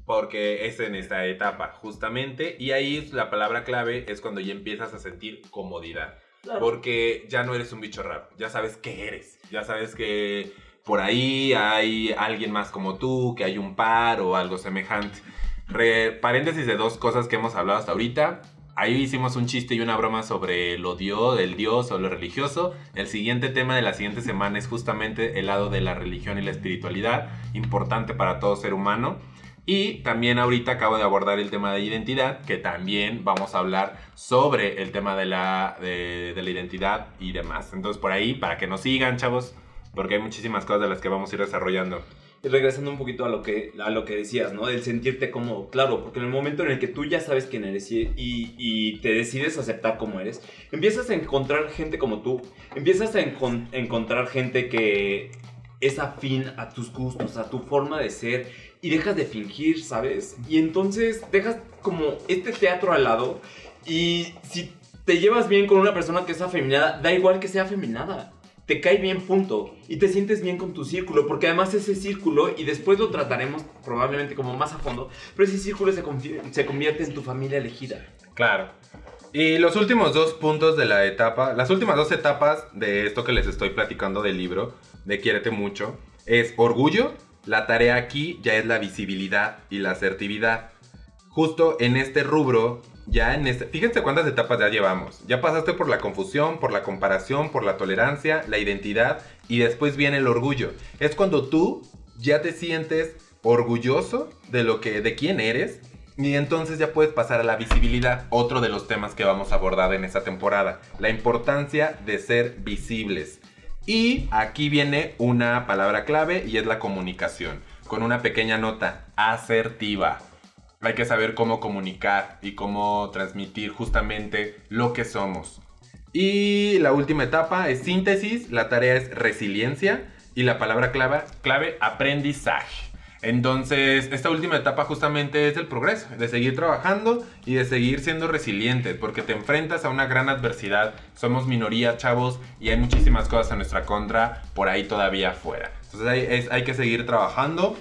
Porque es en esta etapa, justamente. Y ahí la palabra clave es cuando ya empiezas a sentir comodidad. Porque ya no eres un bicho raro, ya sabes qué eres, ya sabes que por ahí hay alguien más como tú, que hay un par o algo semejante. Re- paréntesis de dos cosas que hemos hablado hasta ahorita. Ahí hicimos un chiste y una broma sobre lo dios, el dios o lo religioso. El siguiente tema de la siguiente semana es justamente el lado de la religión y la espiritualidad, importante para todo ser humano. Y también ahorita acabo de abordar el tema de identidad, que también vamos a hablar sobre el tema de la, de, de la identidad y demás. Entonces por ahí, para que nos sigan, chavos, porque hay muchísimas cosas de las que vamos a ir desarrollando. Regresando un poquito a lo que, a lo que decías, ¿no? Del sentirte cómodo. Claro, porque en el momento en el que tú ya sabes quién eres y, y- te decides aceptar como eres, empiezas a encontrar gente como tú. Empiezas a encon- encontrar gente que es afín a tus gustos, a tu forma de ser. Y dejas de fingir, ¿sabes? Y entonces dejas como este teatro al lado. Y si te llevas bien con una persona que es afeminada, da igual que sea afeminada te cae bien, punto. Y te sientes bien con tu círculo, porque además ese círculo, y después lo trataremos probablemente como más a fondo, pero ese círculo se, se convierte en tu familia elegida. Claro. Y los últimos dos puntos de la etapa, las últimas dos etapas de esto que les estoy platicando del libro, de Quiérete mucho, es orgullo. La tarea aquí ya es la visibilidad y la asertividad. Justo en este rubro, ya en este... Fíjense cuántas etapas ya llevamos. Ya pasaste por la confusión, por la comparación, por la tolerancia, la identidad y después viene el orgullo. Es cuando tú ya te sientes orgulloso de lo que de quién eres y entonces ya puedes pasar a la visibilidad, otro de los temas que vamos a abordar en esta temporada, la importancia de ser visibles. Y aquí viene una palabra clave y es la comunicación, con una pequeña nota, asertiva. Hay que saber cómo comunicar y cómo transmitir justamente lo que somos. Y la última etapa es síntesis, la tarea es resiliencia y la palabra clave, clave aprendizaje. Entonces, esta última etapa justamente es el progreso, de seguir trabajando y de seguir siendo resilientes, porque te enfrentas a una gran adversidad. Somos minoría, chavos, y hay muchísimas cosas a nuestra contra por ahí todavía afuera. Entonces, hay, hay que seguir trabajando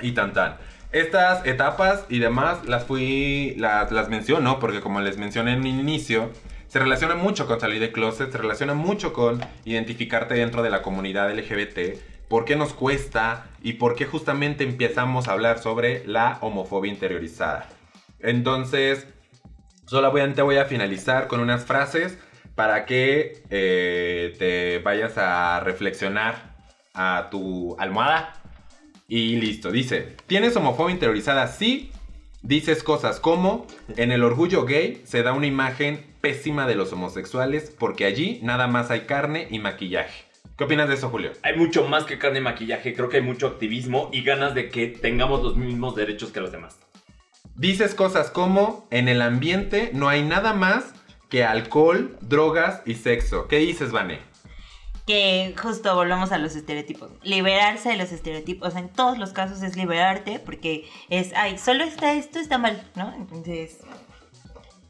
y tan tan. Estas etapas y demás las fui, las, las menciono porque como les mencioné en un inicio, se relaciona mucho con salir de closet, se relaciona mucho con identificarte dentro de la comunidad LGBT, por qué nos cuesta y por qué justamente empezamos a hablar sobre la homofobia interiorizada. Entonces, solamente voy a finalizar con unas frases para que eh, te vayas a reflexionar a tu almohada y listo, dice, ¿tienes homofobia interiorizada? Sí. Dices cosas como, en el orgullo gay se da una imagen pésima de los homosexuales porque allí nada más hay carne y maquillaje. ¿Qué opinas de eso, Julio? Hay mucho más que carne y maquillaje, creo que hay mucho activismo y ganas de que tengamos los mismos derechos que los demás. Dices cosas como, en el ambiente no hay nada más que alcohol, drogas y sexo. ¿Qué dices, Vané? Que justo volvemos a los estereotipos. Liberarse de los estereotipos en todos los casos es liberarte porque es, ay, solo está esto, está mal, ¿no? Entonces,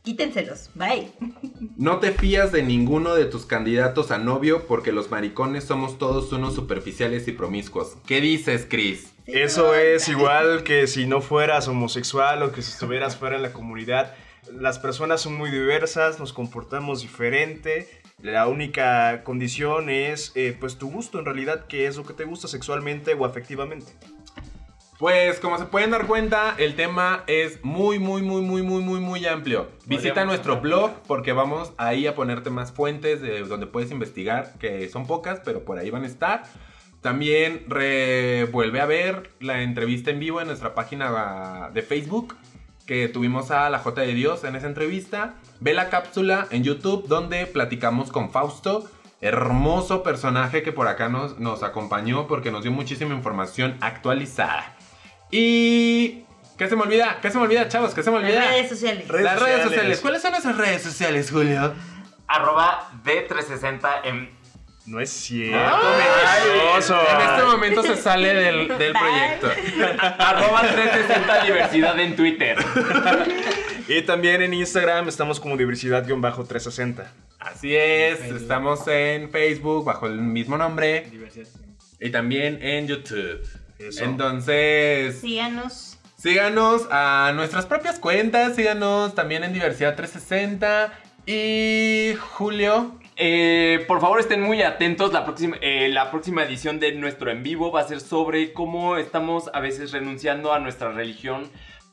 quítenselos, bye. No te fías de ninguno de tus candidatos a novio porque los maricones somos todos unos superficiales y promiscuos. ¿Qué dices, Chris? Eso es igual que si no fueras homosexual o que si estuvieras fuera de la comunidad. Las personas son muy diversas, nos comportamos diferente. La única condición es eh, pues tu gusto en realidad, que es lo que te gusta sexualmente o afectivamente. Pues como se pueden dar cuenta, el tema es muy, muy, muy, muy, muy, muy, muy amplio. Visita nuestro blog porque vamos ahí a ponerte más fuentes de donde puedes investigar, que son pocas, pero por ahí van a estar. También re- vuelve a ver la entrevista en vivo en nuestra página de Facebook, que tuvimos a la J de Dios en esa entrevista. Ve la cápsula en YouTube donde platicamos con Fausto, hermoso personaje que por acá nos, nos acompañó porque nos dio muchísima información actualizada. Y... ¿Qué se me olvida? ¿Qué se me olvida, chavos? ¿Qué se me Las olvida? redes sociales. Redes Las redes sociales. sociales. ¿Cuáles son nuestras redes sociales, Julio? Arroba D360 en... No es cierto, Ay, mentiroso. En este momento se sale del, del proyecto. Arroba 360 diversidad en Twitter. Y también en Instagram estamos como diversidad-360. Así es, estamos en Facebook bajo el mismo nombre Diversidad. y también en YouTube. Eso. Entonces, Síganos. síganos a nuestras propias cuentas, síganos también en Diversidad 360 y Julio. Eh, por favor estén muy atentos, la próxima, eh, la próxima edición de nuestro en vivo va a ser sobre cómo estamos a veces renunciando a nuestra religión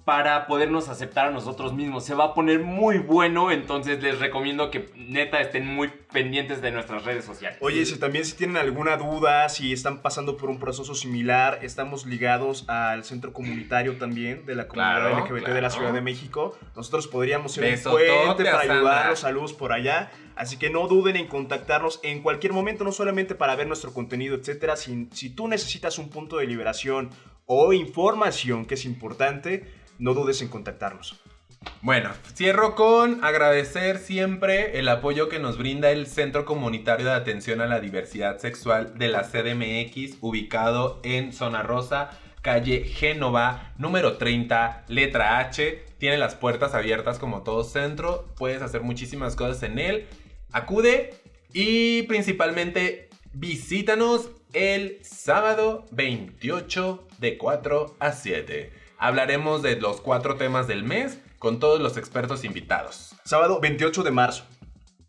para podernos aceptar a nosotros mismos. Se va a poner muy bueno, entonces les recomiendo que neta estén muy pendientes de nuestras redes sociales. Oye, si también si tienen alguna duda, si están pasando por un proceso similar, estamos ligados al centro comunitario también de la comunidad Claro, LGBT de claro. la Ciudad de México. Nosotros podríamos ser un puente para ayudarlos a luz por allá. Así que no duden en contactarnos en cualquier momento, no solamente para ver nuestro contenido, etcétera. Si, si tú necesitas un punto de liberación o información que es importante, no dudes en contactarnos. Bueno, cierro con agradecer siempre el apoyo que nos brinda el Centro Comunitario de Atención a la Diversidad Sexual de la CDMX, ubicado en Zona Rosa, calle Génova, número 30, letra H. Tiene las puertas abiertas como todo centro, puedes hacer muchísimas cosas en él. Acude y principalmente visítanos el sábado 28 de 4 a 7. Hablaremos de los cuatro temas del mes con todos los expertos invitados. Sábado 28 de marzo.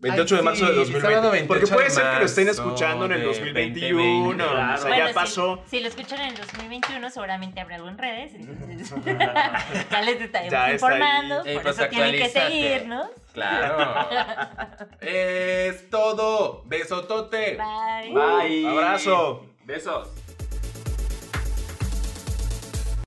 28 Ay, de marzo sí, de 2020. sábado 28 Porque puede de ser que lo estén marzo escuchando en el de 2021. 2020, o sea, claro. Bueno, ya si- pasó. Si, lo escuchan en el 2021, seguramente habrá algo en redes. Entonces, ya les estaremos Ya ahí. informando. Eh, por pues, eso tienen que seguirnos. Claro. es todo. Besotote. Bye. Bye. Abrazo. Besos.